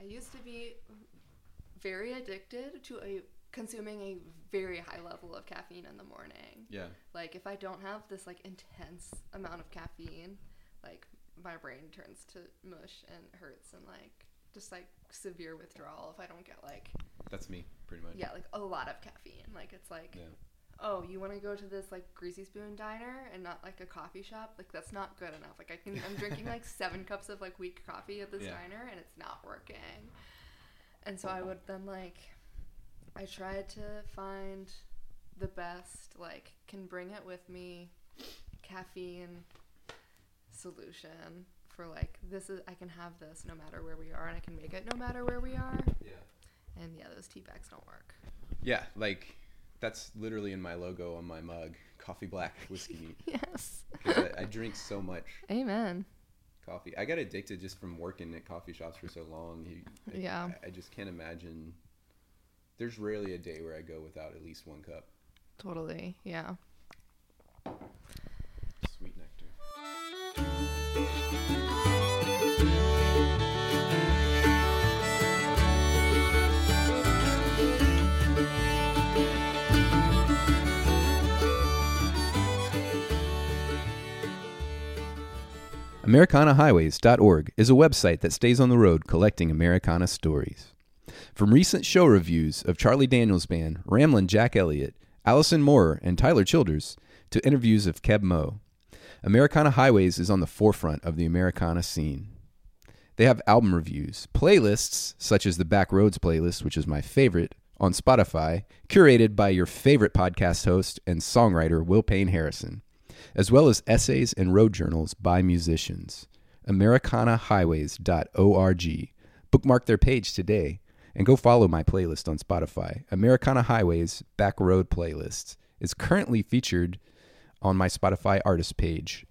I used to be very addicted to a consuming a very high level of caffeine in the morning. Yeah. Like if I don't have this like intense amount of caffeine, like my brain turns to mush and hurts and like just like severe withdrawal if I don't get like That's me, pretty much. yeah, like a lot of caffeine. Like it's like Yeah. Oh, you want to go to this like greasy spoon diner and not like a coffee shop? Like that's not good enough. Like I can I'm drinking like 7 cups of like weak coffee at this Yeah. diner and it's not working. And so I would then like I tried to find the best like can bring it with me caffeine solution for like this is I can have this no matter where we are and I can make it no matter where we are. Yeah. And yeah, those tea bags don't work. Yeah, like that's literally in my logo on my mug. Coffee black whiskey neat. Yes. I, I drink so much Amen. coffee. I got addicted just from working at coffee shops for so long. I, Yeah. I, I just can't imagine. There's rarely a day where I go without at least one cup. Totally. Yeah. AmericanaHighways.org is a website that stays on the road collecting Americana stories. From recent show reviews of Charlie Daniels Band, Ramblin' Jack Elliott, Allison Moorer, and Tyler Childers, to interviews of Keb Mo, Americana Highways is on the forefront of the Americana scene. They have album reviews, playlists such as the Back Roads playlist, which is my favorite, on Spotify, curated by your favorite podcast host and songwriter Will Payne Harrison, as well as essays and road journals by musicians. AmericanaHighways.org. Bookmark their page today and go follow my playlist on Spotify. Americana Highways Back Road Playlist is currently featured on my Spotify artist page.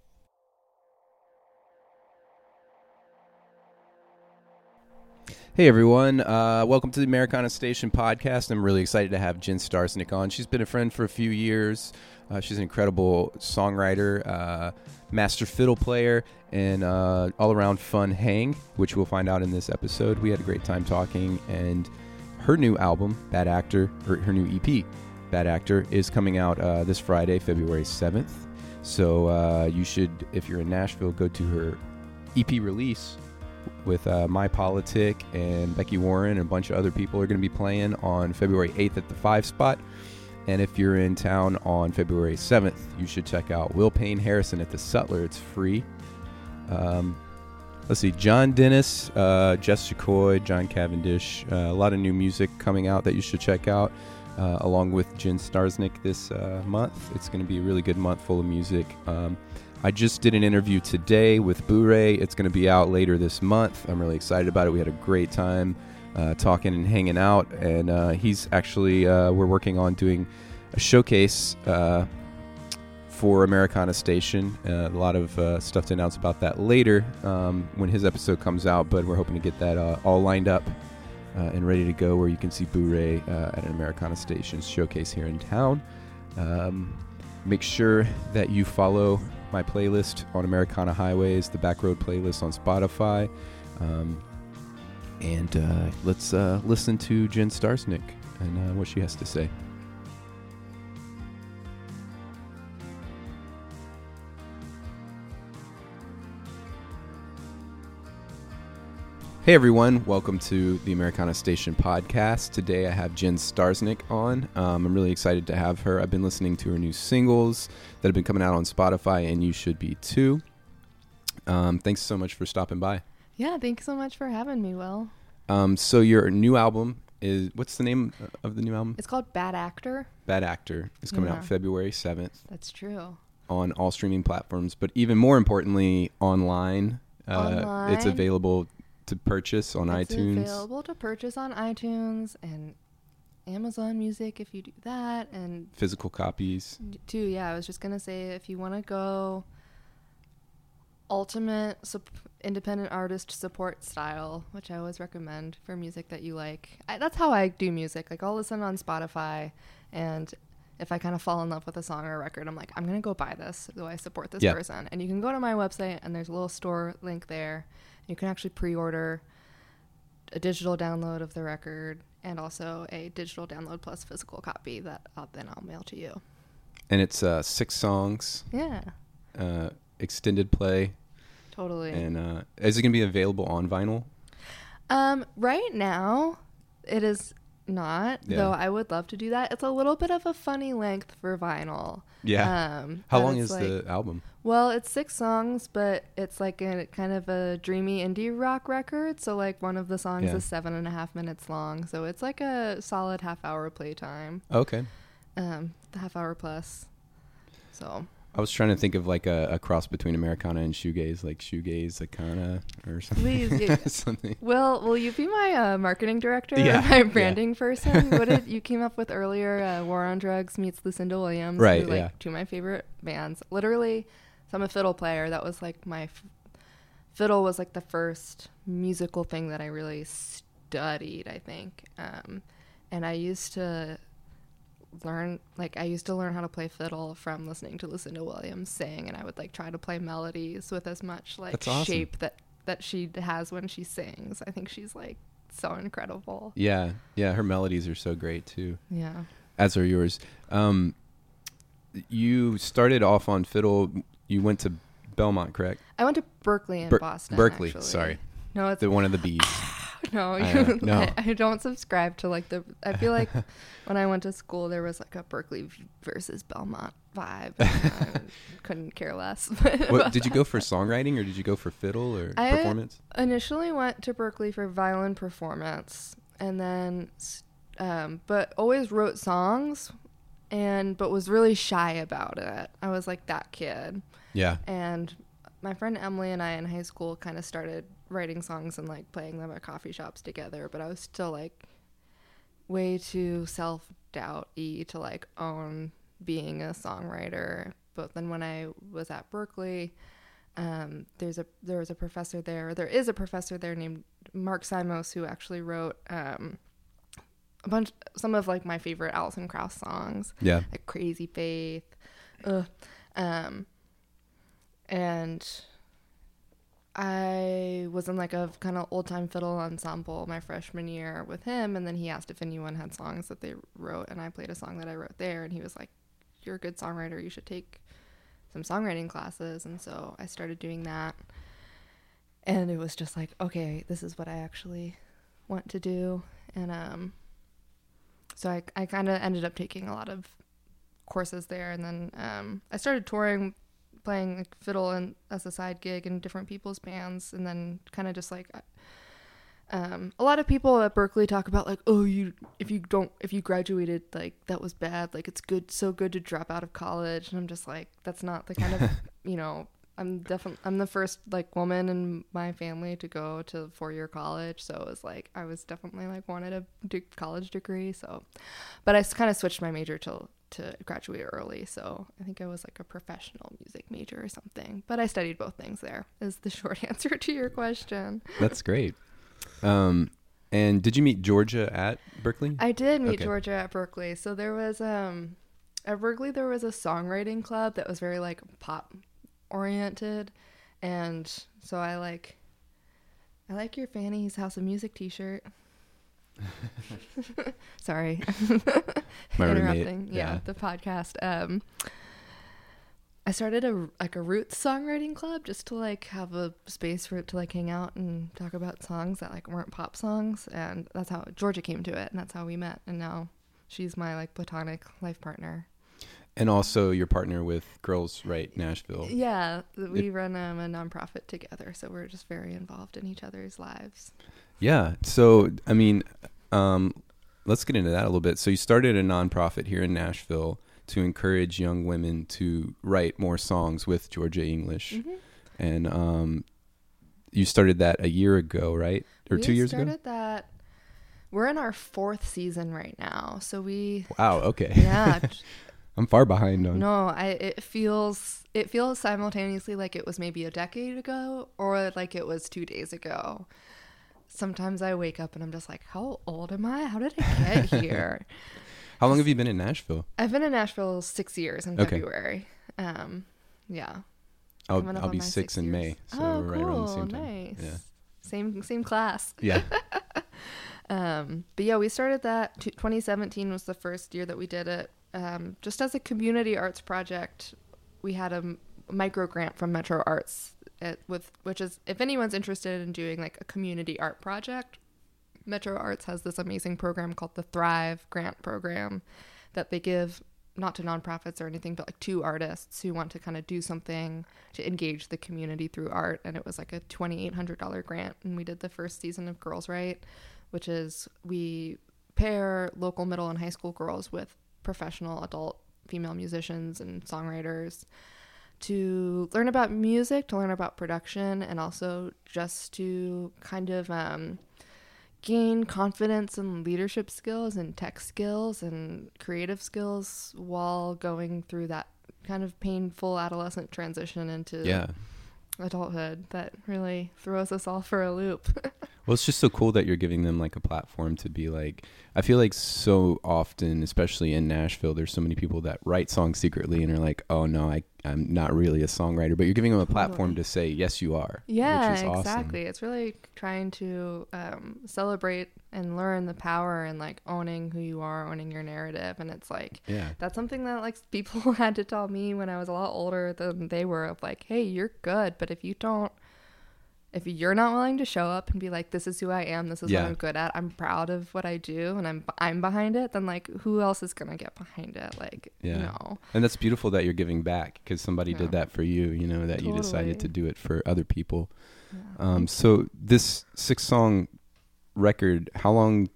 Hey everyone, uh, welcome to the Americana Station podcast. I'm really excited to have Jen Starsinic on. She's been a friend for a few years. Uh, she's an incredible songwriter, uh, master fiddle player, and uh, all around fun hang, which we'll find out in this episode. We had a great time talking, and her new album, Bad Actor, or her new EP, Bad Actor, is coming out uh, this Friday, February 7th. So uh, you should, if you're in Nashville, go to her EP release with uh, My Politic and Becky Warren and a bunch of other people are going to be playing on February 8th at the Five Spot. And if you're in town on February 7th, you should check out Will Payne Harrison at the Sutler. It's free. Um, let's see, John Dennis, uh, Jess Jacoy, John Cavendish, uh, a lot of new music coming out that you should check out, uh, along with Jen Starsinic this uh, month. It's going to be a really good month full of music. Um, I just did an interview today with Boo-Ray. It's going to be out later this month. I'm really excited about it. We had a great time uh, talking and hanging out, and uh, he's actually uh, we're working on doing a showcase uh, for Americana Station. Uh, a lot of uh, stuff to announce about that later um, when his episode comes out, but we're hoping to get that all lined up and ready to go where you can see Boo-Ray uh, at an Americana Station showcase here in town. Um, make sure that you follow my playlist on Americana Highways, the Back Road playlist on Spotify. Um, and uh, let's uh, listen to Jen Starsinic and uh, what she has to say. Hey everyone, welcome to the Americana Station podcast. Today I have Jen Starsinic on. Um, I'm really excited to have her. I've been listening to her new singles that have been coming out on Spotify, and you should be too. Um, thanks so much for stopping by. Yeah, thanks so much for having me, Will. Um, so your new album is what's the name of the new album? It's called Bad Actor. Bad Actor. is coming Yeah. out February 7th That's true. on all streaming platforms, but even more importantly, online. Uh, It's available to purchase on it's iTunes. available to purchase on iTunes and Amazon Music if you do that, and Physical copies. too. Yeah, I was just gonna say if you want to go ultimate sup- independent artist support style, which I always recommend for music that you like. I, that's how I do music. Like I'll listen on Spotify, and if I kind of fall in love with a song or a record, I'm like, I'm gonna go buy this. So I support this Yeah. person, and you can go to my website, and there's a little store link there. You can actually pre-order a digital download of the record and also a digital download plus physical copy that I'll, then I'll mail to you. And it's uh, six songs, Yeah, uh, extended play, totally. and uh, is it gonna be available on vinyl? Um, right now, it is not. Yeah. Though I would love to do that. It's a little bit of a funny length for vinyl. Yeah. Um, How long is like- the album? Well, it's six songs, but it's like a kind of a dreamy indie rock record. So like one of the songs Yeah. is seven and a half minutes long. So it's like a solid half hour playtime. Okay. Um, the half hour plus. So I was trying to think of like a, a cross between Americana and shoegaze, like shoegaze Akana or something. Please, yeah. something. Will Will you be my uh, marketing director? Yeah, my yeah. branding person? what did you came up with earlier? Uh, War on Drugs meets Lucinda Williams. Right, Who, like, yeah. Two of my favorite bands. Literally, so I'm a fiddle player. That was like my f- fiddle was like the first musical thing that I really studied. I think, um, and I used to learn like I used to learn how to play fiddle from listening to Lucinda Williams sing and I would like try to play melodies with as much like awesome. shape that that she has when she sings. I think she's like so incredible. Yeah, yeah. Her melodies are so great too, Yeah. as are yours. Um, you started off on fiddle. You went to Belmont, correct? I went to Berklee in Ber- Boston. Berklee. actually. Sorry, No, it's the one of the bees. no, I know, no. I, I don't subscribe to like the. I feel like when I went to school, there was like a Berklee versus Belmont vibe. I couldn't care less. what, did you go for songwriting or did you go for fiddle or I- performance? initially went to Berklee for violin performance, and then, um, but always wrote songs, and but was really shy about it. I was like that kid, Yeah, and my friend Emily and I in high school kind of started writing songs and like playing them at coffee shops together. But I was still like way too self doubt y to like own being a songwriter. But then when I was at Berklee, um, there's a there was a professor there. There is a professor there named Mark Simos who actually wrote um, a bunch some of like my favorite Alison Krauss songs yeah. like Crazy Faith. Ugh. Um, and I was in like a kind of old time fiddle ensemble my freshman year with him, and then he asked if anyone had songs that they wrote, and I played a song that I wrote there, and he was like, "You're a good songwriter. You should take some songwriting classes." And so I started doing that, and it was just like, okay, this is what I actually want to do, and um, so I I kind of ended up taking a lot of courses there, and then um, I started touring, playing like fiddle and as a side gig in different people's bands, and then kind of just like. Um, a lot of people at Berklee talk about like, oh, you if you don't if you graduated like that was bad, like it's good so good to drop out of college, and I'm just like that's not the kind of you know I'm definitely I'm the first like woman in my family to go to four year college, so it was like I was definitely like wanted a de- college degree, so but I kind of switched my major to to graduate early, so I think I was like a professional music major or something. But I studied both things there. Is the short answer to your question. That's great. Um, and did you meet Georgia at Berklee? I did meet Okay. Georgia at Berklee. So there was um at Berklee there was a songwriting club that was very like pop oriented and so I like I like your Fanny's House of Music t-shirt. Sorry. My roommate, Interrupting. Yeah, yeah. the podcast. Um I started a like a roots songwriting club just to like have a space for it to like hang out and talk about songs that like weren't pop songs and that's how Georgia came to it and that's how we met and now she's my like platonic life partner. And also your partner with Girls Write Nashville. Yeah, we run um, a nonprofit together so we're just very involved in each other's lives. Yeah. So, I mean, um, let's get into that a little bit. So, you started a nonprofit here in Nashville to encourage young women to write more songs with Georgia English. Mhm. And um, you started that a year ago, right? Or we two years ago? We started that we're in our fourth season right now. So we Wow. Okay. yeah, I'm far behind on. No, I it feels it feels simultaneously like it was maybe a decade ago or like it was 2 days ago. Sometimes I wake up and I'm just like, how old am I? How did I get here? How long have you been in Nashville? I've been in Nashville 6 years in Okay. February. Um yeah. I'll, I'll be my six in. May. So oh, we're cool. right around the same time. nice. Yeah. Same same class. Yeah. Um, but yeah, we started that. T- 2017 was the first year that we did it. Um, just as a community arts project, we had a m- micro grant from Metro Arts, at, with which is if anyone's interested in doing like a community art project, Metro Arts has this amazing program called the Thrive Grant Program that they give not to nonprofits or anything, but like to artists who want to kind of do something to engage the community through art. And it was like a $2,800 grant. And we did the first season of Girls Write, which is we pair local middle and high school girls with professional adult female musicians and songwriters to learn about music, to learn about production, and also just to kind of um, gain confidence and leadership skills and tech skills and creative skills while going through that kind of painful adolescent transition into Yeah. adulthood that really throws us all for a loop. Well, it's just so cool that you're giving them like a platform to be like. I feel like so often, especially in Nashville, there's so many people that write songs secretly and are like, "Oh no, I I'm not really a songwriter." But you're giving them a platform Totally. to say, "Yes, you are." yeah, is awesome. exactly. It's really trying to um, celebrate and learn the power and like owning who you are, owning your narrative. And it's like, Yeah, that's something that like people had to tell me when I was a lot older than they were of like, hey, you're good, but if you don't if you're not willing to show up and be like, this is who I am, this is Yeah. what I'm good at, I'm proud of what I do, and I'm I'm behind it, then like who else is gonna get behind it? Like, Yeah. no, and that's beautiful that you're giving back because somebody Yeah. did that for you. You know that you decided to do it for other people. Yeah. Um, so this six song record, how long?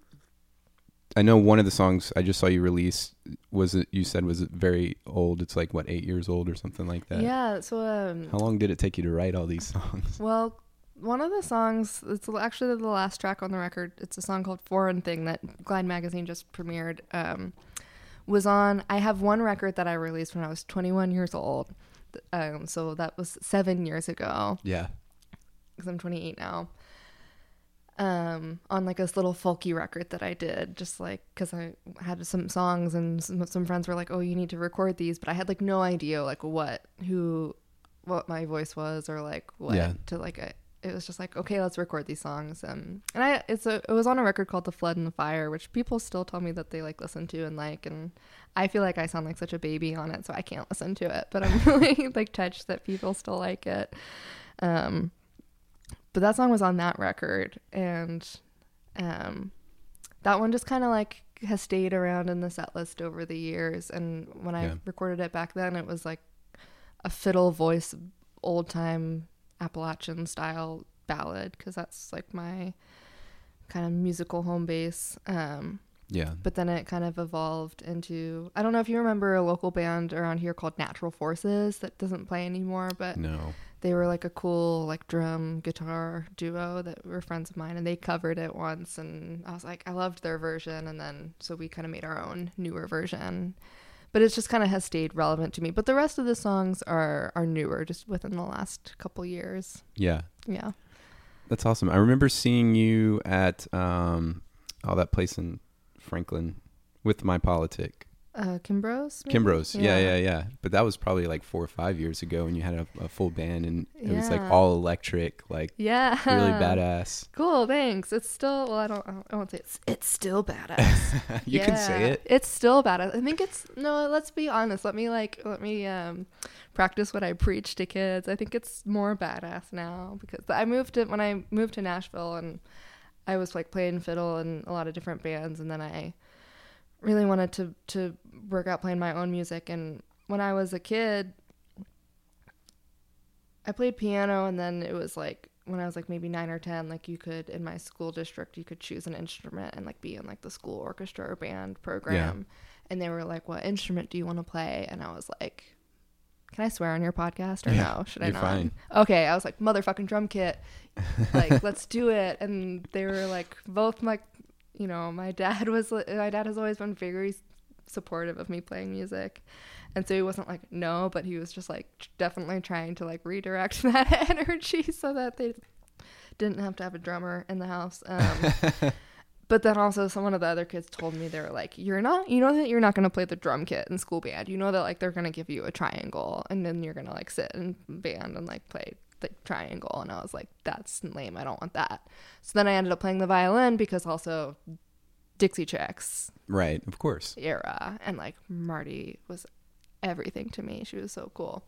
I know one of the songs I just saw you release was it you said was it very old. It's like what eight years old or something like that. yeah. So um, How long did it take you to write all these songs? Well, one of the songs, it's actually the last track on the record. It's a song called Foreign Thing that Glide Magazine just premiered. Um, was on, I have one record that I released when I was 21 years old. Um, so that was seven years ago Yeah. because I'm 28 now. Um, on like this little folky record that I did, just like because I had some songs and some, some friends were like, "Oh, you need to record these," but I had like no idea like what who, what my voice was or like what Yeah. to like. It was just like, okay, let's record these songs. Um, and I it's a it was on a record called "The Flood and the Fire," which people still tell me that they like listen to and like, and I feel like I sound like such a baby on it, so I can't listen to it. But I'm really like touched that people still like it. Um, but that song was on that record and um that one just kind of like has stayed around in the set list over the years and when i Yeah. recorded it back then it was like a fiddle voice old time appalachian style ballad because that's like my kind of musical home base um Yeah. but then it kind of evolved into i don't know if you remember a local band around here called natural forces that doesn't play anymore but No. they were like a cool like drum guitar duo that were friends of mine and they covered it once and i was like i loved their version and then so we kind of made our own newer version but it's just kind of has stayed relevant to me but the rest of the songs are are newer just within the last couple years Yeah. yeah That's awesome. I remember seeing you at um, oh that place in Franklin with my politic. Uh kimbros maybe? Kimbros. Yeah. yeah, yeah, But that was probably like four or five years ago when you had a, a full band and it was like all electric, like yeah really badass. cool thanks it's still well i don't i, don't, I won't say it's it's still badass you can say it. It's still bad. I think it's no. Let's be honest. Let me like let me um practice what I preach to kids. I think it's more badass now because I moved to when I moved to Nashville and I was like playing fiddle in a lot of different bands, and then I really wanted to to work out playing my own music. And when I was a kid, I played piano, and then it was like when I was like maybe nine or ten, like you could in my school district, you could choose an instrument and like be in like the school orchestra or band program. And they were like, "What instrument do you want to play?" And I was like, "Can I swear on your podcast or Yeah, no? Should I not?" fine. Okay, I was like, "Motherfucking drum kit, like let's do it." And they were like, both like, you know, my dad was my dad has always been very supportive of me playing music. And so he wasn't like no, but he was just like definitely trying to like redirect that energy so that they didn't have to have a drummer in the house. Um, but then also some one of the other kids told me they were like, "You're not, you know that you're not going to play the drum kit in school band. You know that like they're going to give you a triangle and then you're going to like sit in band and like play like triangle, and I was like, that's lame. I don't want that. So then I ended up playing the violin because also Dixie Chicks Right, of course. era, and like Martie was everything to me. She was so cool.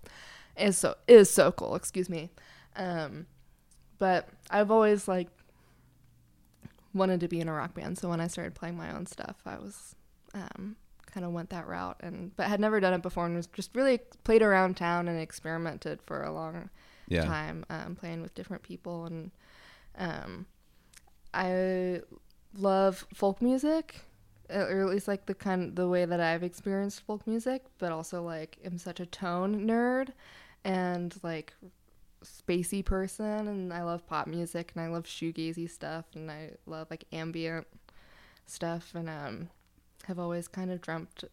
Is so is so cool. Excuse me. Um, but I've always like wanted to be in a rock band. So when I started playing my own stuff, I was um, kind of went that route, and but had never done it before, and was just really played around town and experimented for a long Yeah. time, um, playing with different people, and um, I love folk music, uh, or at least like the kind the way that I've experienced folk music, but also like am such a tone nerd, and like spacey person, and I love pop music, and I love shoegazy stuff, and I love like ambient stuff, and um, have always kind of dreamt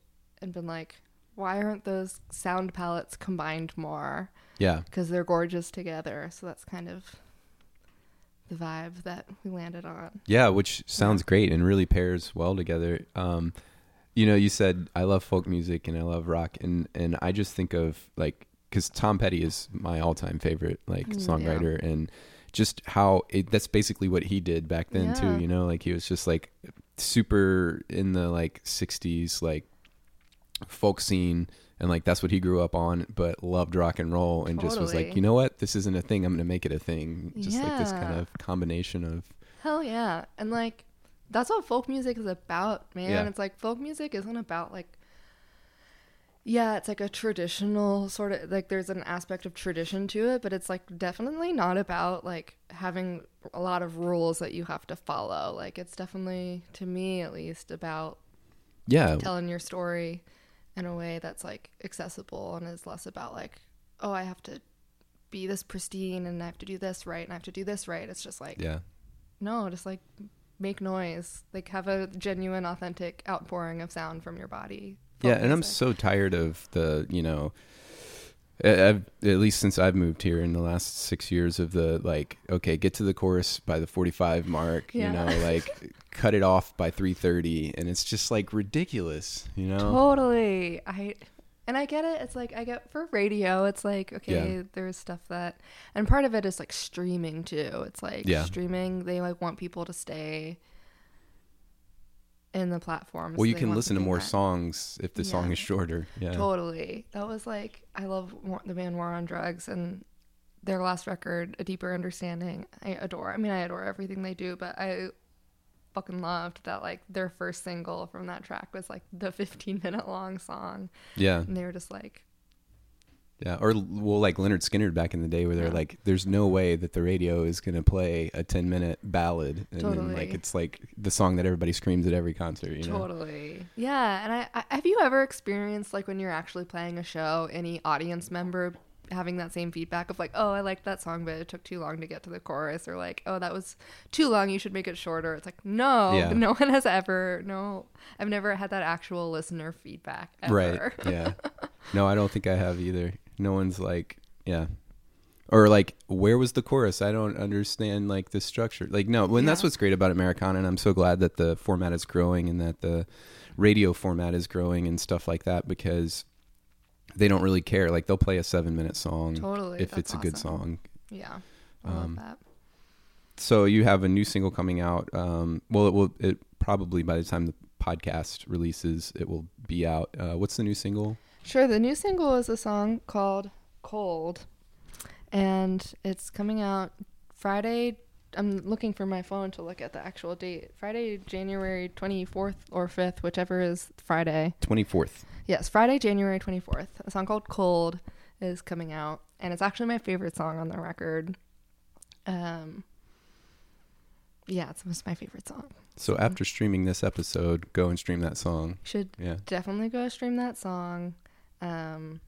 and been like, why aren't those sound palettes combined more? Yeah. because they're gorgeous together. So that's kind of the vibe that we landed on. Yeah, which sounds great and really pairs well together. Um, you know, you said I love folk music and I love rock, and and I just think of like because Tom Petty is my all-time favorite like Mm, yeah. songwriter, and just how it, that's basically what he did back then Yeah. too. You know, like he was just like super in the like '60s like folk scene. And like that's what he grew up on, but loved rock and roll, and just was like, you know what, this isn't a thing. I'm gonna make it a thing. Just like this kind of combination of Hell yeah. And like, that's what folk music is about, man. Yeah. It's like folk music isn't about like, yeah, it's like a traditional sort of like there's an aspect of tradition to it, but it's like definitely not about like having a lot of rules that you have to follow. Like, it's definitely, to me at least, about yeah, telling your story in a way that's like accessible and is less about like oh i have to be this pristine and i have to do this right and i have to do this right. It's just like yeah. no just like make noise. Like have a genuine authentic outpouring of sound from your body. Yeah, and I'm so tired of the, you know, Uh, I've, at least since I've moved here in the last six years of the like, okay, get to the course by the 45 mark, Yeah. you know, like cut it off by 3:30, and it's just like ridiculous, you know. totally i and i get it it's like i get for radio it's like okay Yeah. there's stuff that and part of it is like streaming too it's like Yeah. streaming they like want people to stay in the platforms Well, you can listen to more that. songs if the song is shorter. Yeah. Totally. That was like I love the band War on Drugs and their last record, A Deeper Understanding. I adore. I mean, I adore everything they do, but I fucking loved that like their first single from that track was like the 15 minute long song, Yeah. and they were just like, Yeah. Or well, like Lynyrd Skynyrd back in the day, where they're Yeah. like, "There's no way that the radio is gonna play a 10 minute ballad," and then like it's like the song that everybody screams at every concert. You know. totally. Yeah, and I, I have you ever experienced like when you're actually playing a show, any audience member having that same feedback of like, oh, I liked that song, but it took too long to get to the chorus, or like, oh, that was too long, you should make it shorter. It's like, no, Yeah. no one has ever, no, I've never had that actual listener feedback ever. Right. Yeah. No, I don't think I have either. No one's like, yeah. Or like, where was the chorus? I don't understand like the structure. Like, no, when that's what's great about Americana, and I'm so glad that the format is growing and that the radio format is growing and stuff like that because they don't really care. Like, they'll play a seven minute song totally. if it's a good song. Yeah, I Um, love that. So you have a new single coming out. Um, well, it will. It probably by the time the podcast releases, it will be out. Uh, what's the new single? Sure. The new single is a song called "Cold," and it's coming out Friday. I'm looking for my phone to look at the actual date. Friday, January 24th or 5th, whichever is Friday. Twenty fourth. Yes, Friday, January 24th. A song called Cold is coming out, and it's actually my favorite song on the record. Um, yeah, it's, it's my favorite song. So after streaming this episode, go and stream that song. Should Yeah. definitely go stream that song. Um,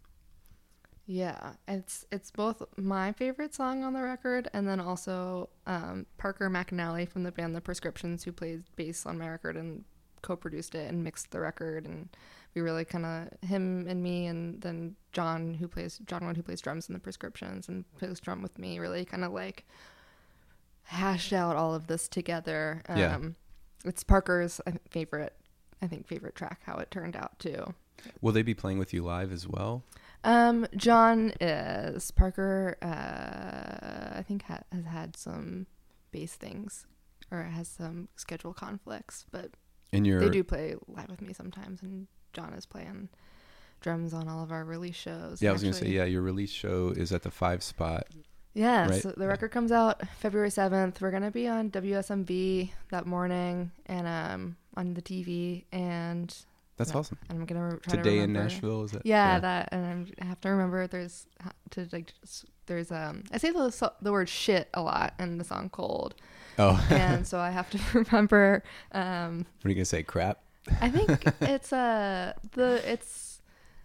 yeah, it's it's both my favorite song on the record, and then also um, Parker McAnally from the band The Prescriptions, who plays bass on my record and co-produced it and mixed the record, and we really kind of him and me, and then John, who plays John Wood, who plays drums in The Prescriptions and plays drum with me, really kind of like hashed out all of this together. Um, Yeah. It's Parker's favorite, I think, favorite track. How it turned out too. Will they be playing with you live as well? Um, John is Parker. Uh, I think ha- has had some bass things, or has some schedule conflicts, but And they do play live with me sometimes. And John is playing drums on all of our release shows. Yeah, I was gonna say yeah. Your release show is at the Five Spot. Yeah, right? so the record comes out February seventh. We're gonna be on WSMV that morning and um on the TV, and That's Yeah. awesome. I'm gonna re- try to Today in. Nashville is that? Yeah, that, and I'm, I have to remember there's to like s- there's um I say the the word shit a lot in the song Cold, Oh, and so I have to remember. Um, what are you gonna say? Crap. I think it's uh the it's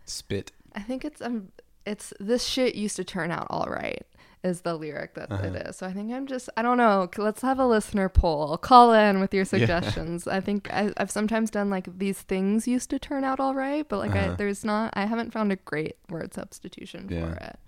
Spit. I think it's um it's this shit used to turn out all right is the lyric that Uh-huh. it is. So I think I'm just I don't know. Let's have a listener poll. Call in with your suggestions. I think I, I've sometimes done like these things used to turn out all right, but like I, Uh-huh. there's not. I haven't found a great word substitution Yeah. for it.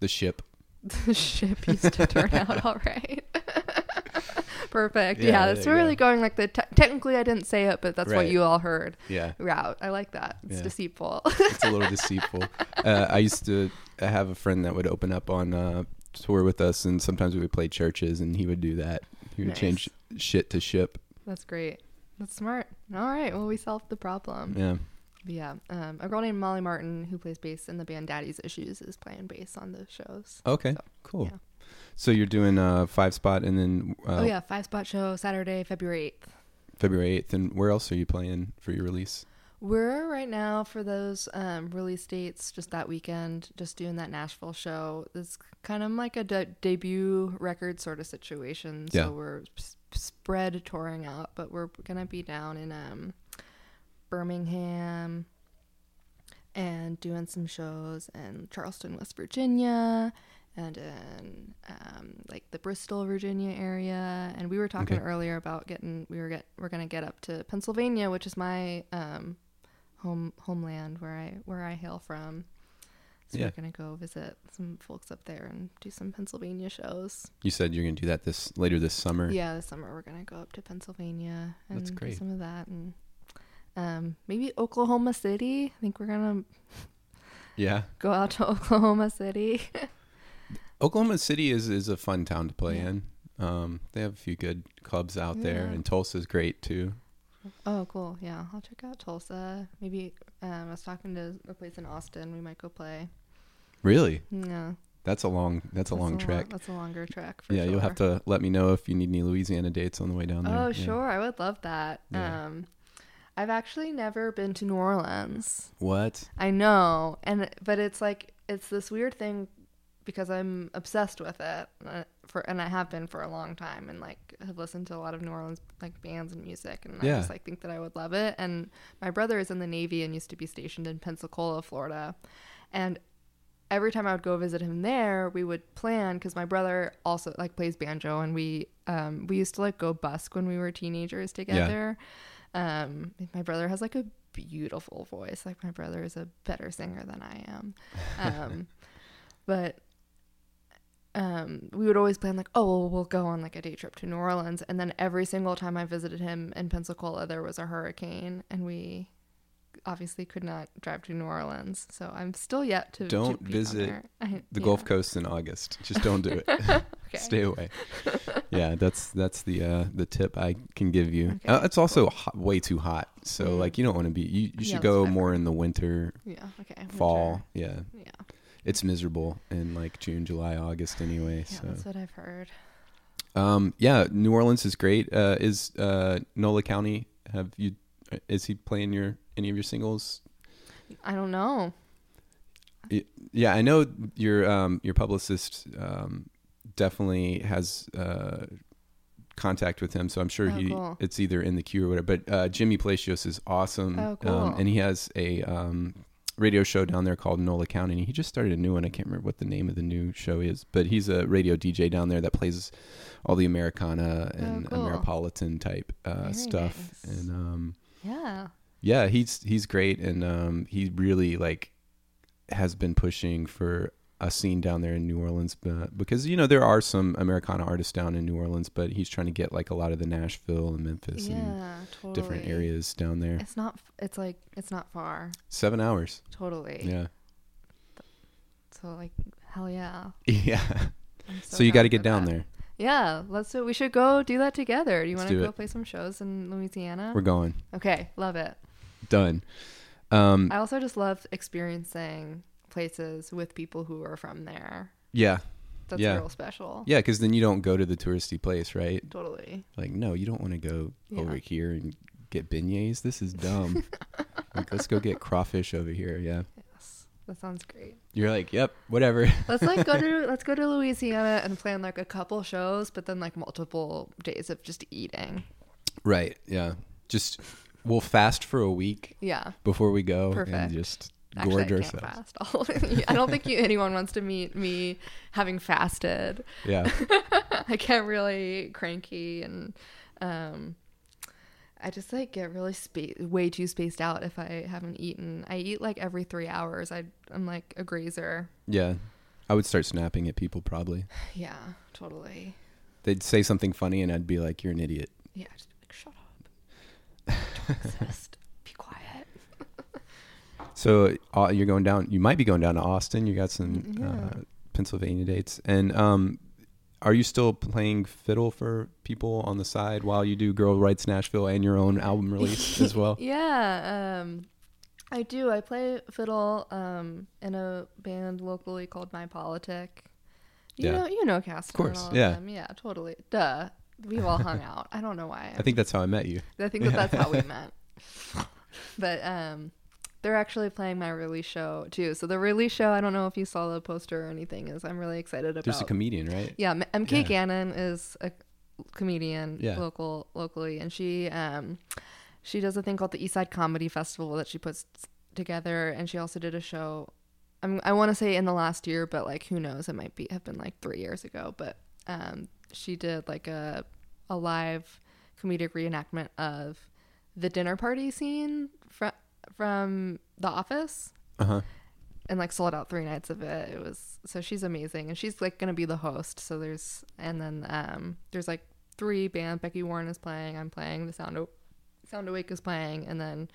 The ship. The ship used to turn out all right. Perfect. Yeah, Yeah, that's really go. going like the te- technically I didn't say it, but that's Right. what you all heard. Yeah. Route. I like that. It's Yeah. deceitful. it's a little deceitful. Uh, I used to have a friend that would open up on uh, tour with us, and sometimes we would play churches, and he would do that. He would Nice. change shit to ship. That's great. That's smart. All right. Well, we solved the problem. Yeah. But yeah. Um, a girl named Molly Martin who plays bass in the band Daddy's Issues is playing bass on the shows. Okay. So, cool. yeah. So you're doing a five spot, and then uh, oh yeah, five spot show Saturday, February eighth. February eighth. And where else are you playing for your release? We're right now for those um, release dates, just that weekend, just doing that Nashville show. It's kind of like a de- debut record sort of situation. So Yeah. we're s- spread touring out, but we're gonna be down in um, Birmingham and doing some shows in Charleston, West Virginia, and in um, like the Bristol, Virginia area. And we were talking Okay. earlier about getting we were get we're gonna get up to Pennsylvania, which is my um, home homeland where I where I hail from. So Yeah. we're gonna go visit some folks up there and do some Pennsylvania shows. You said you're gonna do that this later this summer. Yeah, this summer we're gonna go up to Pennsylvania and That's do some of that and um, maybe Oklahoma City. I think we're gonna Yeah. go out to Oklahoma City. Oklahoma City is is a fun town to play Yeah. in. Um, they have a few good clubs out there, Yeah. and Tulsa's great too. Oh, cool. Yeah, I'll check out Tulsa. Maybe um, I was talking to a place in Austin. We might go play. Really, Yeah, that's a long that's a long lo- trek. that's a longer trek. For yeah, you'll have to let me know if you need any Louisiana dates on the way down there. Oh, Yeah. sure. I would love that. Yeah. Um, I've actually never been to New Orleans. What? I know, and but it's like it's this weird thing because I'm obsessed with it uh, for, and I have been for a long time, and like have listened to a lot of New Orleans like bands and music, and Yeah. I just like think that I would love it. And my brother is in the Navy and used to be stationed in Pensacola, Florida, and every time I would go visit him there, we would plan because my brother also like plays banjo, and we um we used to like go busk when we were teenagers together. Um, my brother has like a beautiful voice. Like my brother is a better singer than I am. Um, but um, we would always plan like, oh, well, we'll go on like a day trip to New Orleans, and then every single time I visited him in Pensacola, there was a hurricane, and we obviously could not drive to New Orleans. So I'm still yet to to Don't down visit. I- The yeah. Gulf Coast in August. Just don't do it. Okay. Stay away. yeah, that's that's the uh, the tip I can give you. Okay, uh, it's also hot, way too hot, so Mm. like you don't want to be. You, you should that's go I've more in the winter, Yeah. Okay. fall. winter. Yeah, Yeah. It's miserable in like June, July, August anyway. Yeah. so That's what I've heard. um, yeah, New Orleans is great. Uh, is uh, Nola County? Have you? uh, Is he playing your any of your singles? I don't know. Yeah, I know your um, your publicist um, definitely has uh, contact with him, so I'm sure Oh, he cool. it's either in the queue or whatever. But uh, Jimmy Palacios is awesome, Oh, cool. um, and he has a um, radio show down there called Nola County. And he just started a new one. I can't remember what the name of the new show is, but he's a radio DJ down there that plays all the Americana and Oh, cool. Ameripolitan type uh, stuff, nice. and um, Yeah. yeah, he's he's great, and um, he really like has been pushing for a scene down there in New Orleans, but, because you know there are some Americana artists down in New Orleans, but he's trying to get like a lot of the Nashville and Memphis and Totally. different areas down there. It's not. It's like it's not far. Seven hours, Totally. yeah, So like, hell yeah. Yeah. I'm So, you got to get down that. there. Yeah, let's do. We should go do that together. Do you want to go it. play some shows in Louisiana? We're going. okay, love it. Done. Um, I also just love experiencing places with people who are from there. yeah. That's Yeah. real special. Yeah, because then you don't go to the touristy place, right? Totally. Like, no, you don't want to go Yeah. over here and get beignets. This is dumb. like, let's go get crawfish over here. Yeah. Yes, that sounds great. You're like, yep, whatever. Let's like go to let's go to Louisiana and plan like a couple shows, but then like multiple days of just eating. right. Yeah. Just we'll fast for a week Yeah. before we go and Perfect. just Actually, gorge I can't ourselves. fast. I don't think you, anyone wants to meet me having fasted. Yeah. I get really cranky and um, I just like get really way too spaced out if I haven't eaten. I eat like every three hours. I I'm like a grazer. Yeah. I would start snapping at people probably. Yeah, totally. They'd say something funny and I'd be like, you're an idiot. Yeah, I'd just be like shut up. Don't exist. So uh, you're going down. You might be going down to Austin. You got some Yeah. uh, Pennsylvania dates, and um, are you still playing fiddle for people on the side while you do Girls Write Nashville and your own album release as well? Yeah, um, I do. I play fiddle um, in a band locally called My Politic. You Yeah. know, you know Caston. course, and all yeah. Of them. Yeah, totally. Duh. We've all hung out. I don't know why. I think that's how I met you. I think that that's how we met. But um, they're actually playing my release show too. So the release show, I don't know if you saw the poster or anything, is I'm really excited about. There's a comedian, right? Yeah, MK Yeah. Gannon is a comedian Yeah. local locally, and she um she does a thing called the Eastside Comedy Festival that she puts together, and she also did a show. I'm, I want to say in the last year, but like who knows? It might be have been like three years ago. But um, she did like a a live comedic reenactment of the dinner party scene from from The Office Uh huh. and like sold out three nights of it. It was so she's amazing, and she's like gonna be the host. So there's and then um there's like three band. Becky Warren is playing. I'm playing. The Sound o- Sound Awake is playing, and then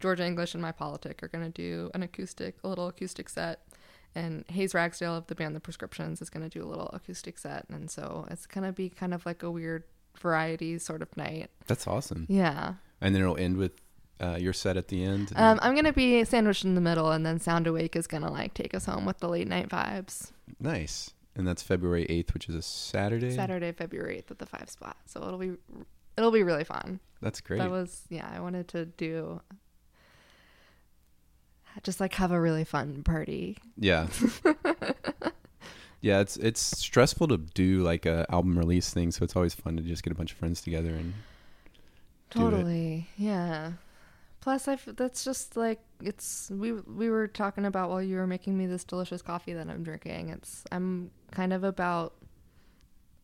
Georgia English and My Politic are gonna do an acoustic, a little acoustic set. And Hayes Ragsdale of the band The Prescriptions is gonna do a little acoustic set, and so it's gonna be kind of like a weird variety sort of night. That's awesome. Yeah. And then it'll end with uh, your set at the end. Um, I'm gonna be sandwiched in the middle, and then Sound Awake is gonna like take us home with the late night vibes. nice. And that's February 8th, which is a Saturday. Saturday, February eighth at the Five Spot. So it'll be it'll be really fun. That's great. That was yeah. I wanted to do just like have a really fun party. Yeah. yeah, it's it's stressful to do like a album release thing, so it's always fun to just get a bunch of friends together and Do it. Totally, yeah. Plus, I f- that's just like it's we we were talking about while you were making me this delicious coffee that I'm drinking. It's I'm kind of about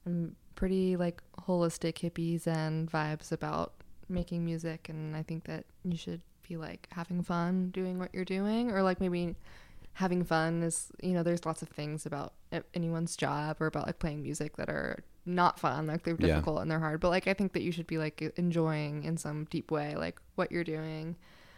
I'm pretty like holistic hippies and vibes about making music, and I think that you should be like having fun doing what you're doing, or like maybe having fun is you know there's lots of things about anyone's job or about like playing music that are not fun like they're Yeah. difficult and they're hard but like i think that you should be like enjoying in some deep way like what you're doing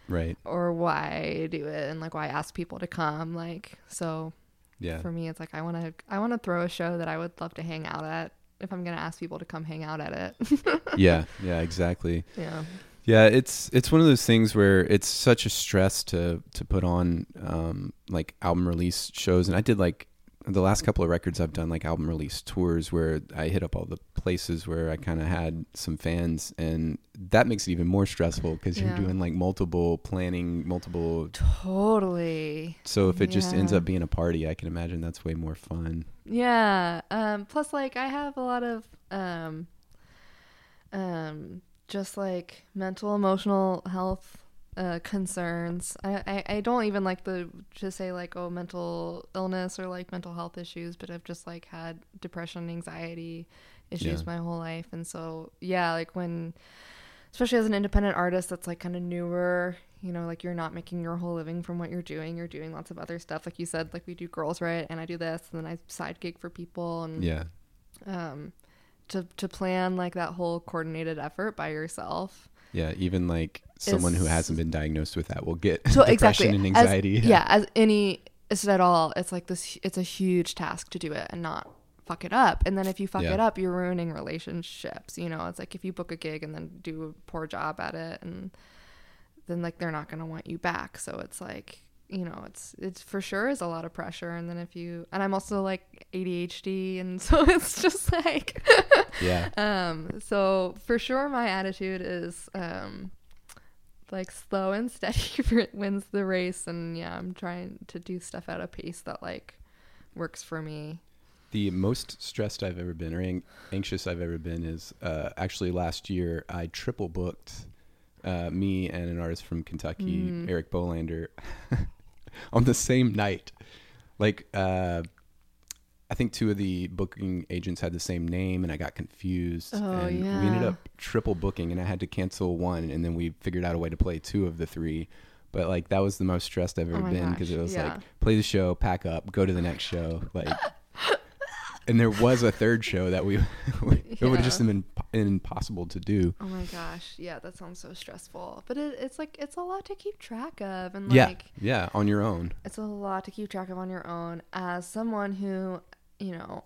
right. or why do it and like why ask people to come like so Yeah. for me it's like i want to i want to throw a show that i would love to hang out at if i'm gonna ask people to come hang out at it yeah, yeah, exactly. yeah Yeah, it's it's one of those things where it's such a stress to to put on um like album release shows and I did like the last couple of records I've done like album release tours where I hit up all the places where I kind of had some fans and that makes it even more stressful cuz Yeah. you're doing like multiple planning, multiple totally so if it just ends up being a party, I can imagine that's way more fun. Yeah. Um, plus, like, I have a lot of um, um, just like mental, emotional health uh, concerns. I, I, I don't even like the to say like oh mental illness or like mental health issues, but I've just like had depression, anxiety issues Yeah. my whole life, and so yeah, like when especially as an independent artist that's like kind of newer you know like you're not making your whole living from what you're doing you're doing lots of other stuff like you said like we do girls write and i do this and then i side gig for people and Yeah. um to to plan like that whole coordinated effort by yourself Yeah, even like someone who hasn't been diagnosed with that will get so depression exactly and As- anxiety. yeah. as any it's at all. It's like this. It's a huge task to do it and not fuck it up. And then if you fuck Yeah. it up, you're ruining relationships. You know, it's like if you book a gig and then do a poor job at it, and then like they're not gonna want you back. So it's like you know, it's it's for sure is a lot of pressure. And then if you and I'm also like ADHD, and so it's just like Yeah. um. So for sure, my attitude is um. Like slow and steady wins the race, and yeah, I'm trying to do stuff at a pace that like works for me. The most stressed I've ever been, or ang- anxious I've ever been, is uh, actually last year I triple booked uh, me and an artist from Kentucky, Mm. Eric Bolander, on the same night. Like, uh, I think two of the booking agents had the same name, and I got confused. Oh, and we ended up triple booking, and I had to cancel one, and then we figured out a way to play two of the three. But like that was the most stressed I've ever Oh been because it was yeah. like play the show, pack up, go to the next show, like. and there was a third show that we, it would have just been impossible to do. Oh my gosh, yeah, that sounds so stressful. But it, it's like it's a lot to keep track of, and yeah, like yeah, on your own. it's a lot to keep track of on your own as someone who, you know,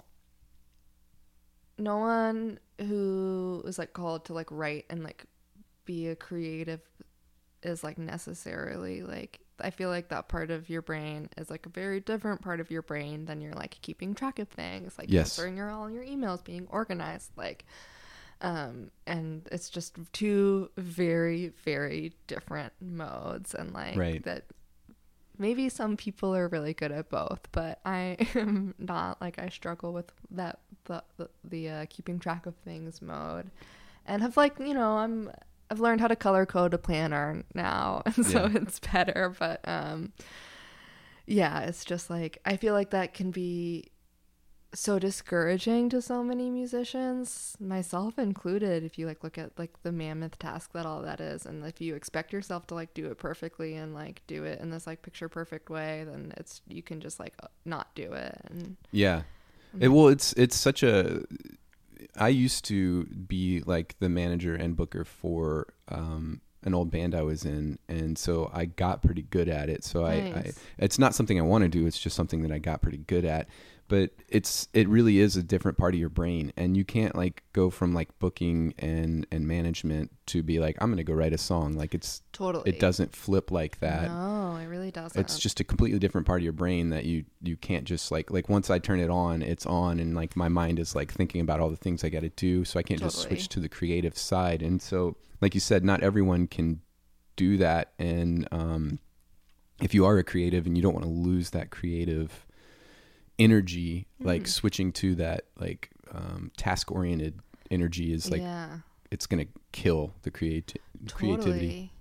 no one who is like called to like write and like be a creative is like necessarily like I feel like that part of your brain is like a very different part of your brain than you're like keeping track of things, like Yes. answering your all your emails, being organized, like um and it's just two very very different modes and like Right. that maybe some people are really good at both but i am not like i struggle with that the the, the uh, keeping track of things mode and have like you know i'm i've learned how to color code a planner now and so Yeah. it's better but um yeah it's just like i feel like that can be so discouraging to so many musicians myself included if you like look at like the mammoth task that all that is and if you expect yourself to like do it perfectly and like do it in this like picture perfect way then it's you can just like not do it and Yeah. It, well, it's it's such a. I used to be like the manager and booker for um, an old band I was in, and so I got pretty good at it. So I, I, it's not something I want to do. It's just something that I got pretty good at. But it's it really is a different part of your brain, and you can't like go from like booking and and management to be like I'm gonna go write a song. Like it's totally it doesn't flip like that. no it really doesn't it's just a completely different part of your brain that you you can't just like like once I turn it on, it's on, and like my mind is like thinking about all the things I got to do, so I can't just switch to the creative side. And so, like you said, not everyone can do that, and um, if you are a creative and you don't want to lose that creative energy, like Mhm. switching to that like um, task oriented energy is like yeah it's gonna kill the creati- creativity. totally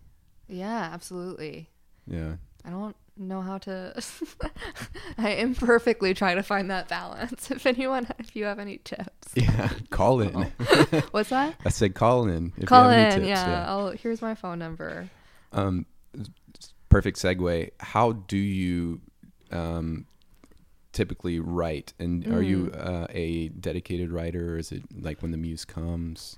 yeah absolutely Yeah. I don't know how to. I imperfectly try to find that balance. If anyone, if you have any tips, Yeah. Call in. what's that? I said call in. If Call you have any in. tips, yeah, I'll. Here's my phone number. Um, perfect segue. How do you um, typically write? And are you Mm. uh, a dedicated writer, or is it like when the muse comes?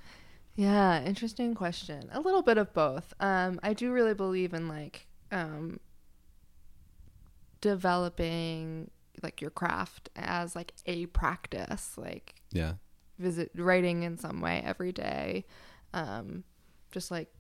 Yeah, interesting question. A little bit of both. Um, I do really believe in like um, developing like your craft as like a practice, like Yeah. visit writing in some way every day um just like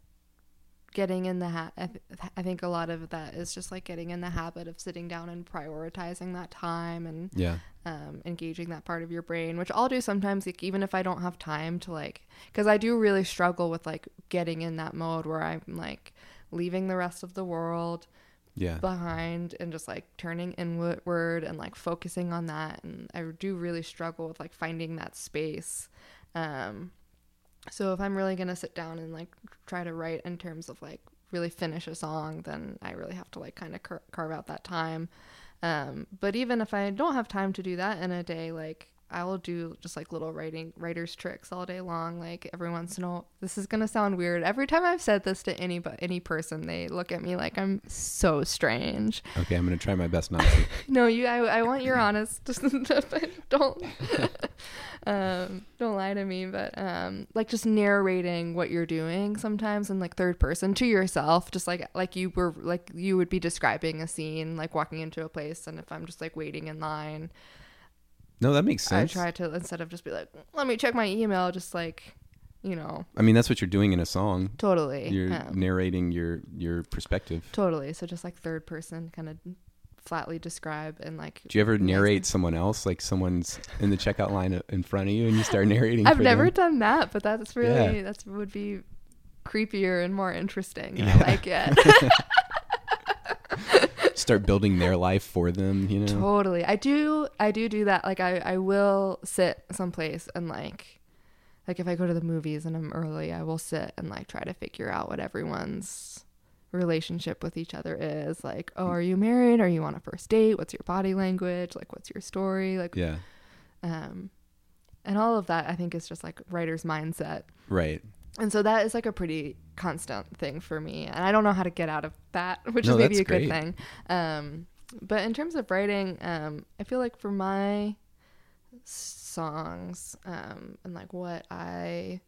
getting in the ha- I, th- I think a lot of that is just like getting in the habit of sitting down and prioritizing that time and Yeah. um, engaging that part of your brain which i'll do sometimes like even if i don't have time to like because i do really struggle with like getting in that mode where i'm like leaving the rest of the world Yeah. behind and just like turning inward and like focusing on that and i do really struggle with like finding that space um so if i'm really gonna sit down and like try to write in terms of like really finish a song then i really have to like kind of car- carve out that time. Um but even if i don't have time to do that in a day like I will do just like little writing writer's tricks all day long. Like every once in a while, this is gonna sound weird. Every time I've said this to any but any person, they look at me like I'm so strange. Okay, I'm gonna try my best not to. No, you. I, I want your honest. don't. um, don't lie to me, but um, like just narrating what you're doing sometimes in like third person to yourself, just like like you were like you would be describing a scene, like walking into a place, and if I'm just like waiting in line, No, that makes sense. I try to instead of just be like, let me check my email, just like, you know, I mean, that's what you're doing in a song. totally, You're um, narrating your your perspective. totally. So just like third person, kind of flatly describe and like. Do you ever narrate someone else, like someone's in the checkout line in front of you, and you start narrating? I've never them? done that, but that's really Yeah. that's would be creepier and more interesting. Yeah. I like it. start building their life for them. You know. totally. I do I do do that. Like I I will sit someplace and like like if I go to the movies and I'm early, I will sit and like try to figure out what everyone's relationship with each other is. Like, oh, are you married? Are you on a first date? What's your body language? Like what's your story? Like Yeah. um and all of that I think is just like writer's mindset. Right. And so that is like a pretty constant thing for me. And I don't know how to get out of that, which No, is maybe a good thing. Um, but in terms of writing, um, I feel like for my songs um, and like what I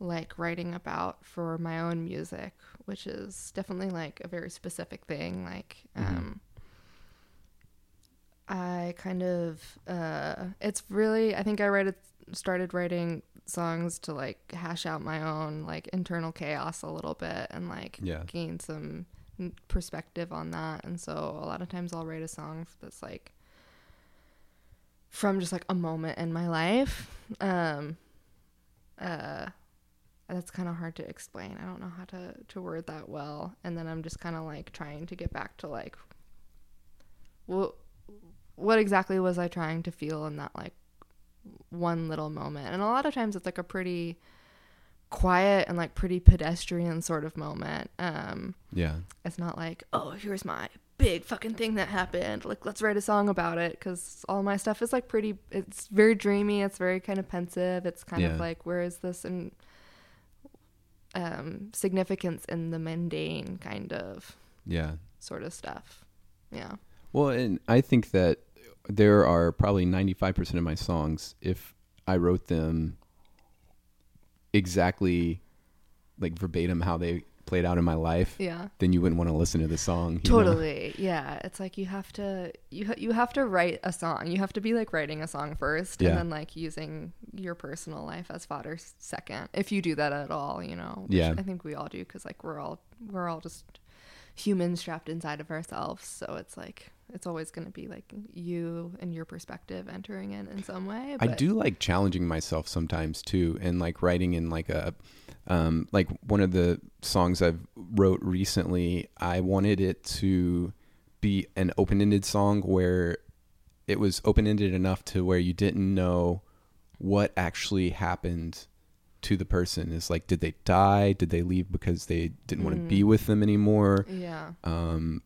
like writing about for my own music, which is definitely like a very specific thing. Like, Mhm. um, I kind of, uh, it's really, I think I write it, started writing songs to like hash out my own like internal chaos a little bit and like Yeah. gain some perspective on that. And so a lot of times I'll write a song that's like from just like a moment in my life. Um, uh, that's kind of hard to explain. I don't know how to to word that well. And then I'm just kind of like trying to get back to like what what exactly was I trying to feel in that like one little moment. And a lot of times it's like a pretty quiet and like pretty pedestrian sort of moment. Um Yeah. it's not like, oh, here's my big fucking thing that happened. Like, let's write a song about it. Because all my stuff is like pretty, it's very dreamy. It's very kind of pensive. It's kind Yeah. of like, where is this in, um, significance in the mundane kind of Yeah. sort of stuff? Yeah. Well, and I think that there are probably 95% of my songs, if I wrote them exactly like verbatim how they played out in my life, Yeah. then you wouldn't want to listen to the song. you know? Totally. Yeah. It's like you have to you ha- you have to write a song. You have to be like writing a song first Yeah. and then like using your personal life as fodder second. If you do that at all, you know. which Yeah. I think we all do cuz like we're all we're all just humans trapped inside of ourselves. So it's like it's always going to be like you and your perspective entering in in some way. I do like challenging myself sometimes too, and like writing in like a, um, like one of the songs I've wrote recently. I wanted it to be an open-ended song where it was open-ended enough to where you didn't know what actually happened to the person. Is like, did they die? Did they leave because they didn't want to be Mm. with them anymore? Yeah. um,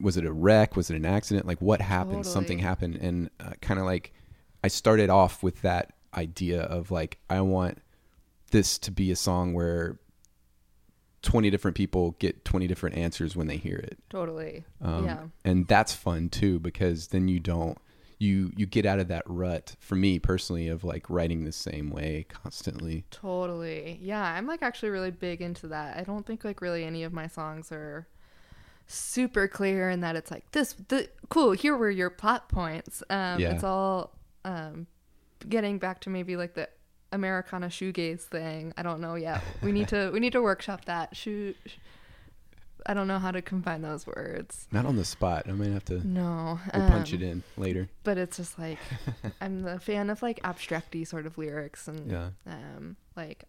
was it a wreck was it an accident like what happened something happened and uh, kind of like i started off with that idea of like i want this to be a song where 20 different people get 20 different answers when they hear it Totally. um, yeah. and that's fun too because then you don't you you get out of that rut for me personally of like writing the same way constantly Totally. Yeah, I'm like actually really big into that. I don't think like really any of my songs are super clear in that it's like this the cool, here were your plot points. Um Yeah. it's all um getting back to maybe like the Americana shoegaze thing. I don't know yet. We need to we need to workshop that. Shoe I don't know how to combine those words. not on the spot i might have to No. we'll punch um, it in later But it's just like I'm the fan of like abstracty sort of lyrics and yeah um like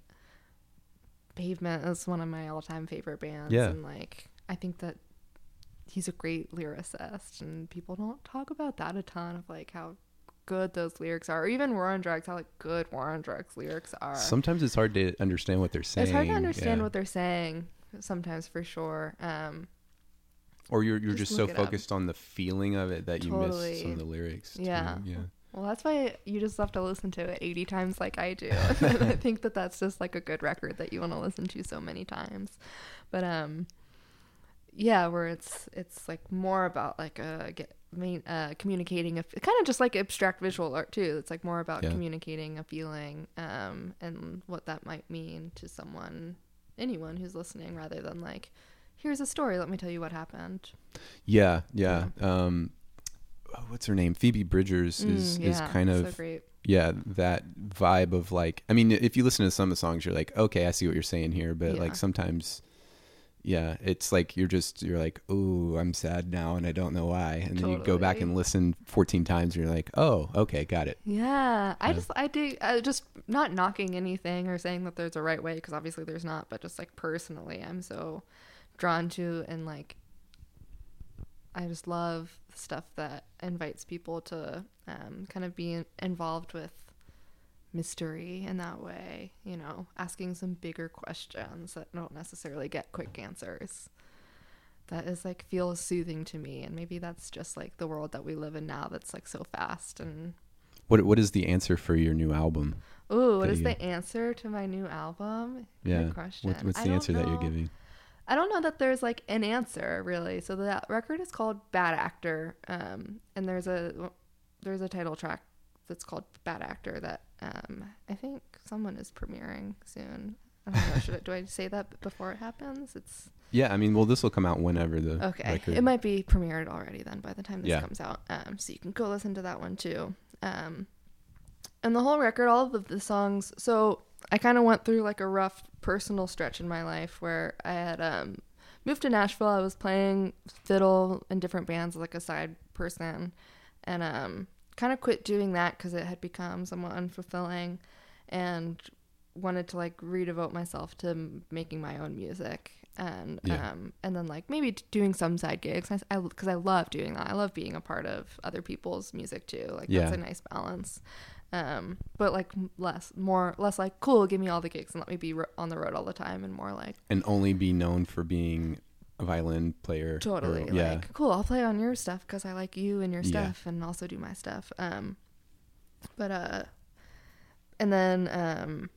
pavement is one of my all-time favorite bands Yeah. and like i think that he's a great lyricist and people don't talk about that a ton of like how good those lyrics are or even war on drugs how like good war on drugs lyrics are Sometimes it's hard to understand what they're saying. it's hard to understand yeah. what they're saying sometimes for sure um or you're you're just, just so it up. focused on the feeling of it that you miss some of the lyrics. too. Yeah. yeah. Well, that's why you just have to listen to it 80 times like I do. I think that that's just like a good record that you want to listen to so many times. But um yeah, where it's it's like more about like a get main, uh, communicating a kind of just like abstract visual art too. It's like more about Yeah. communicating a feeling um, and what that might mean to someone, anyone who's listening, rather than like, here's a story. Let me tell you what happened. Yeah, yeah. Um, oh, what's her name? Phoebe Bridgers is Mm, is yeah, kind so of great. yeah that vibe of like. I mean, if you listen to some of the songs, you're like, okay, I see what you're saying here. But Yeah. like sometimes, yeah, it's like you're just you're like, oh, I'm sad now, and I don't know why. And then you go back and listen 14 times, and you're like, oh, okay, got it. Yeah, I just I do I just not knocking anything or saying that there's a right way because obviously there's not, but just like personally, I'm so drawn to and like I just love stuff that invites people to um, kind of be involved with mystery in that way, you know, asking some bigger questions that don't necessarily get quick answers. That is like feels soothing to me, and maybe that's just like the world that we live in now. That's like so fast and What what is the answer for your new album? Ooh, what is you- the answer to my new album? Yeah. Good question. What, what's the answer that you're giving? I don't know that there's like an answer really. So that record is called Bad Actor, um, and there's a there's a title track that's called Bad Actor that um, I think someone is premiering soon. I don't know. Should I, do I say that before it happens? It's Yeah, I mean, well, this will come out whenever the okay. record. It might be premiered already then by the time this Yeah. comes out. Um, so you can go listen to that one too. Um, and the whole record, all of the songs. So I kind of went through like a rough personal stretch in my life where I had um, moved to Nashville. I was playing fiddle in different bands like a side person, and um, kind of quit doing that because it had become somewhat unfulfilling, and wanted to like redevote myself to m- making my own music and Yeah. um and then like maybe doing some side gigs because I, I love doing that i love being a part of other people's music too like Yeah. that's a nice balance um but like less more less like cool give me all the gigs and let me be ro- on the road all the time and more like and only be known for being violin player. or- totally yeah. like cool i'll play on your stuff because i like you and your Yeah. stuff and also do my stuff um but uh and then um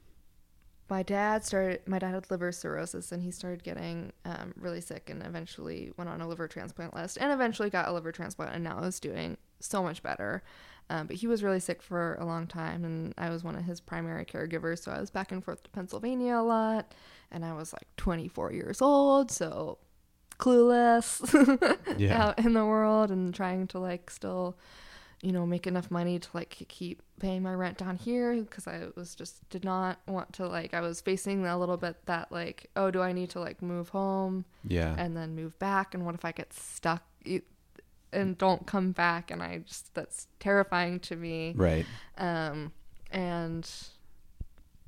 my dad started my dad had liver cirrhosis and he started getting um, really sick and eventually went on a liver transplant list and eventually got a liver transplant and now is doing so much better um, but he was really sick for a long time and i was one of his primary caregivers so i was back and forth to pennsylvania a lot and i was like 24 years old so clueless Yeah. out in the world and trying to like still you know make enough money to like keep paying my rent down here because i was just did not want to like i was facing a little bit that like oh do i need to like move home Yeah. and then move back and what if i get stuck and don't come back and i just that's terrifying to me right. um, and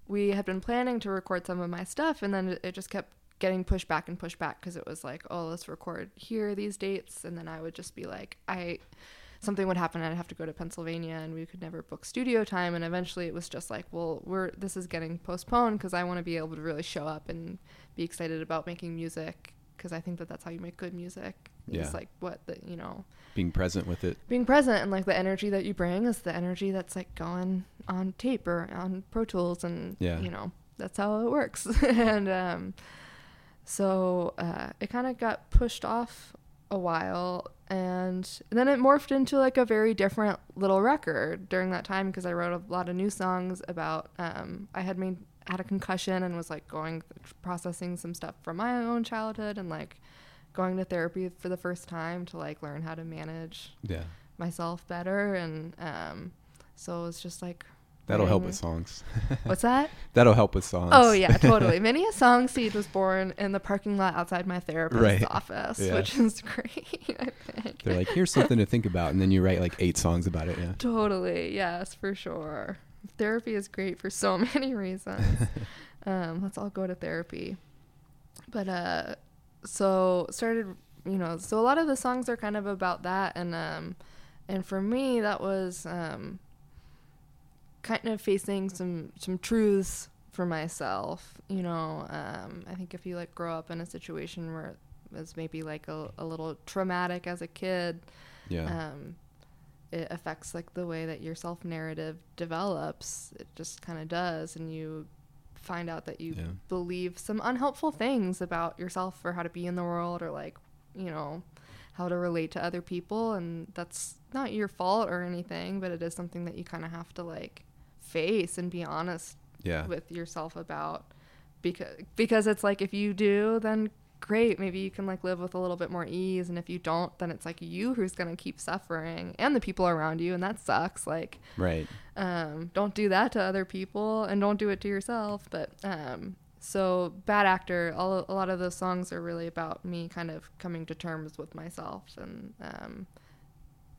we had been planning to record some of my stuff, and then it just kept getting pushed back and pushed back because it was like, oh, let's record here these dates, and then I would just be like, I something would happen, I'd have to go to Pennsylvania, and we could never book studio time, and eventually it was just like, well, we're this is getting postponed because I want to be able to really show up and be excited about making music because I think that that's how you make good music. Yeah. It's like what the you know Being present with it. being present and like the energy that you bring is the energy that's like going on tape or on Pro Tools and Yeah. you know that's how it works and um so uh it kind of got pushed off a while and then it morphed into like a very different little record during that time because I wrote a lot of new songs about um I had made had a concussion and was like going processing some stuff from my own childhood and like going to therapy for the first time to like learn how to manage Yeah. myself better and um so it was just like That'll help with songs. what's that That'll help with songs. oh yeah totally many a song seed was born in the parking lot outside my therapist's Right. office Yeah. which is great i think They're like, here's something to think about, and then you write like eight songs about it. Yeah. totally yes for sure therapy is great for so many reasons um let's all go to therapy but uh so started you know so a lot of the songs are kind of about that and um and for me that was um kind of facing some some truths for myself you know um i think if you like grow up in a situation where it was maybe like a, a little traumatic as a kid Yeah. um, it affects like the way that your self narrative develops. It just kind of does, and you find out that you Yeah. believe some unhelpful things about yourself or how to be in the world, or like you know how to relate to other people and that's not your fault or anything but it is something that you kind of have to like face and be honest Yeah. with yourself about because because it's like if you do then great. Maybe you can like live with a little bit more ease. And if you don't then it's like you who's going to keep suffering and the people around you. And that sucks. Like Right. um, don't do that to other people and don't do it to yourself. But um, so bad actor all, a lot of those songs are really about me kind of coming to terms with myself and um,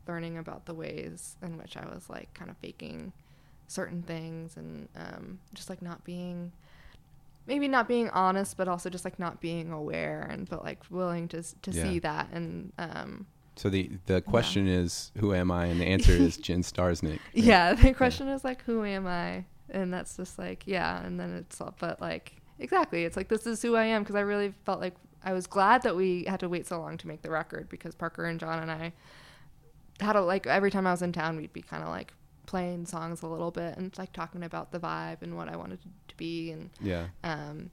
learning about the ways in which i was like kind of faking certain things and um, just like not being maybe not being honest but also just like not being aware and but like willing to to Yeah. see that and um, So the the question is, who am I? And the answer is Jen Starsinic. Yeah, the question is like, who am I? And that's just like, yeah. And then it's, all, but like, exactly. It's like, this is who I am. Cause I really felt like I was glad that we had to wait so long to make the record because Parker and John and I had a, like, every time I was in town, we'd be kind of like playing songs a little bit and like talking about the vibe and what I wanted to be. And, Yeah. um,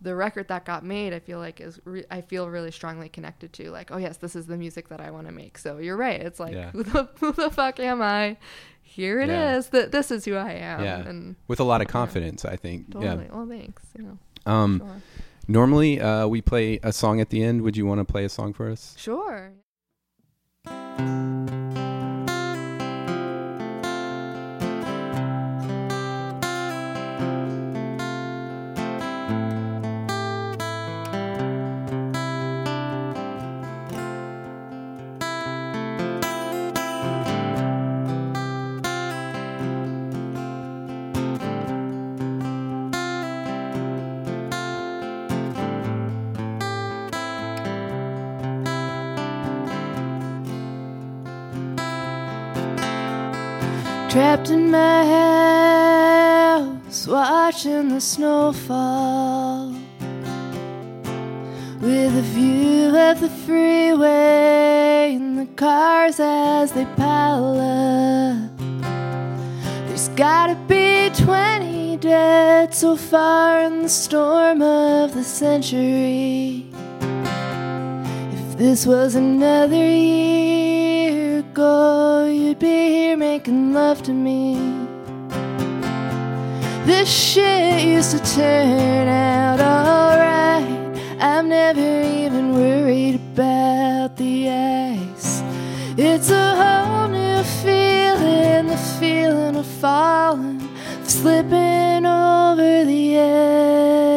the record that got made, I feel like is re- I feel really strongly connected to like, oh yes, this is the music that I want to make. So you're right. It's like, Yeah. who, the, who the fuck am I? Here it is. Yeah. That this is who I am. Yeah. And With a lot of confidence, I think. totally. Well, thanks. You know. Yeah. Um. Sure. Normally, uh, we play a song at the end. Would you want to play a song for us? Sure. Trapped in my house, watching the snow fall. With a view of the freeway and the cars as they pile up. There's gotta be 20 dead so far in the storm of the century. If this was another year ago, you'd be here making love to me. This shit used to turn out alright. I'm never even worried about the ice. It's a whole new feeling, the feeling of falling, of slipping over the edge.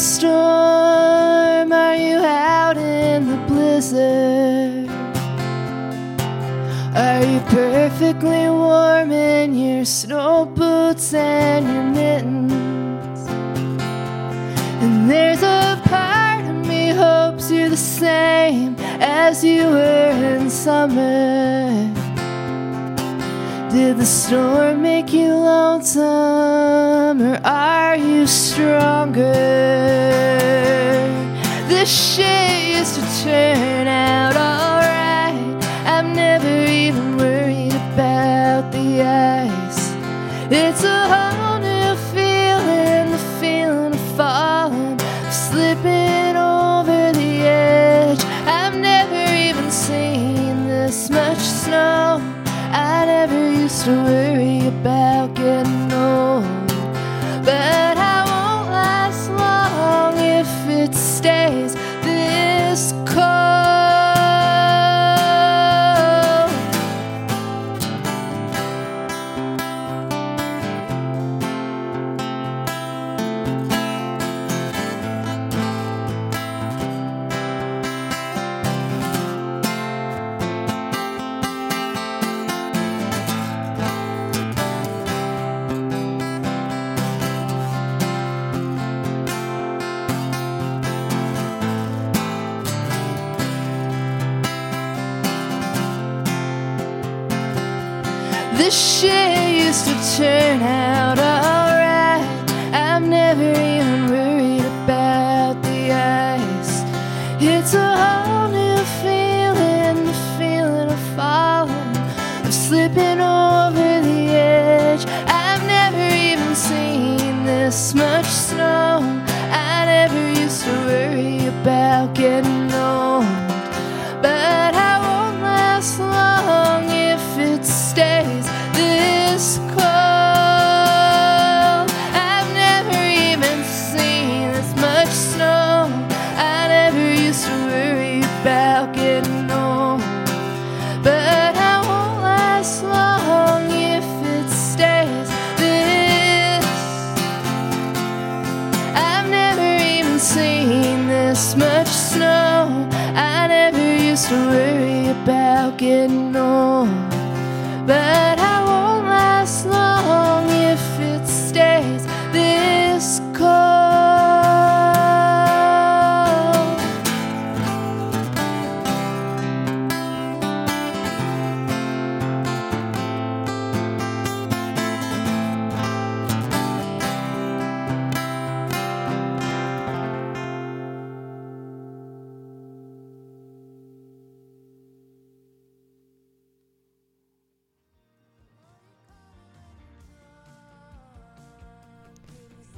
Storm? Are you out in the blizzard? Are you perfectly warm in your snow boots and your mittens? And there's a part of me hopes you're the same as you were in summer. Did the storm make you lonesome or are you stronger? This shit used to turn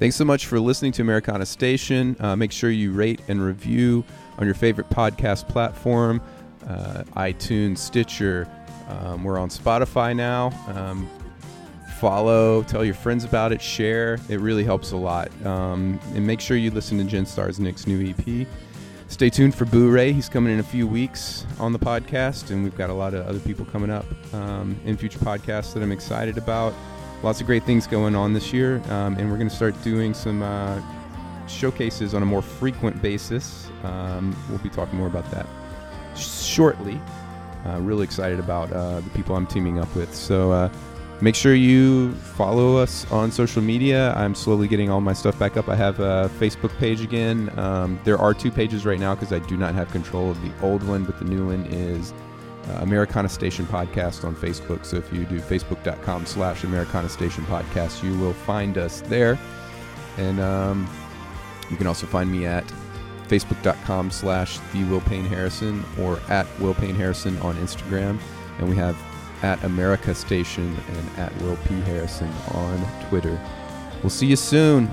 Thanks so much for listening to Americana Station. Uh, make sure you rate and review on your favorite podcast platform uh, iTunes, Stitcher. Um, we're on Spotify now. Um, follow, tell your friends about it, share. It really helps a lot. Um, and make sure you listen to Jen Starsinic's new EP. Stay tuned for Boo Ray. He's coming in a few weeks on the podcast, and we've got a lot of other people coming up um, in future podcasts that I'm excited about lots of great things going on this year, um, and we're going to start doing some uh, showcases on a more frequent basis. Um, we'll be talking more about that shortly. Uh, really excited about uh, the people I'm teaming up with. So uh, make sure you follow us on social media. I'm slowly getting all my stuff back up. I have a Facebook page again. Um, there are two pages right now because I do not have control of the old one, but the new one is uh, Americana Station Podcast on Facebook. So if you do facebook.com slash Americana Station Podcast, you will find us there. And um, you can also find me at facebook.com slash the Will Payne Harrison or at Will Payne Harrison on Instagram. And we have at America Station and at Will P. Harrison on Twitter. We'll see you soon.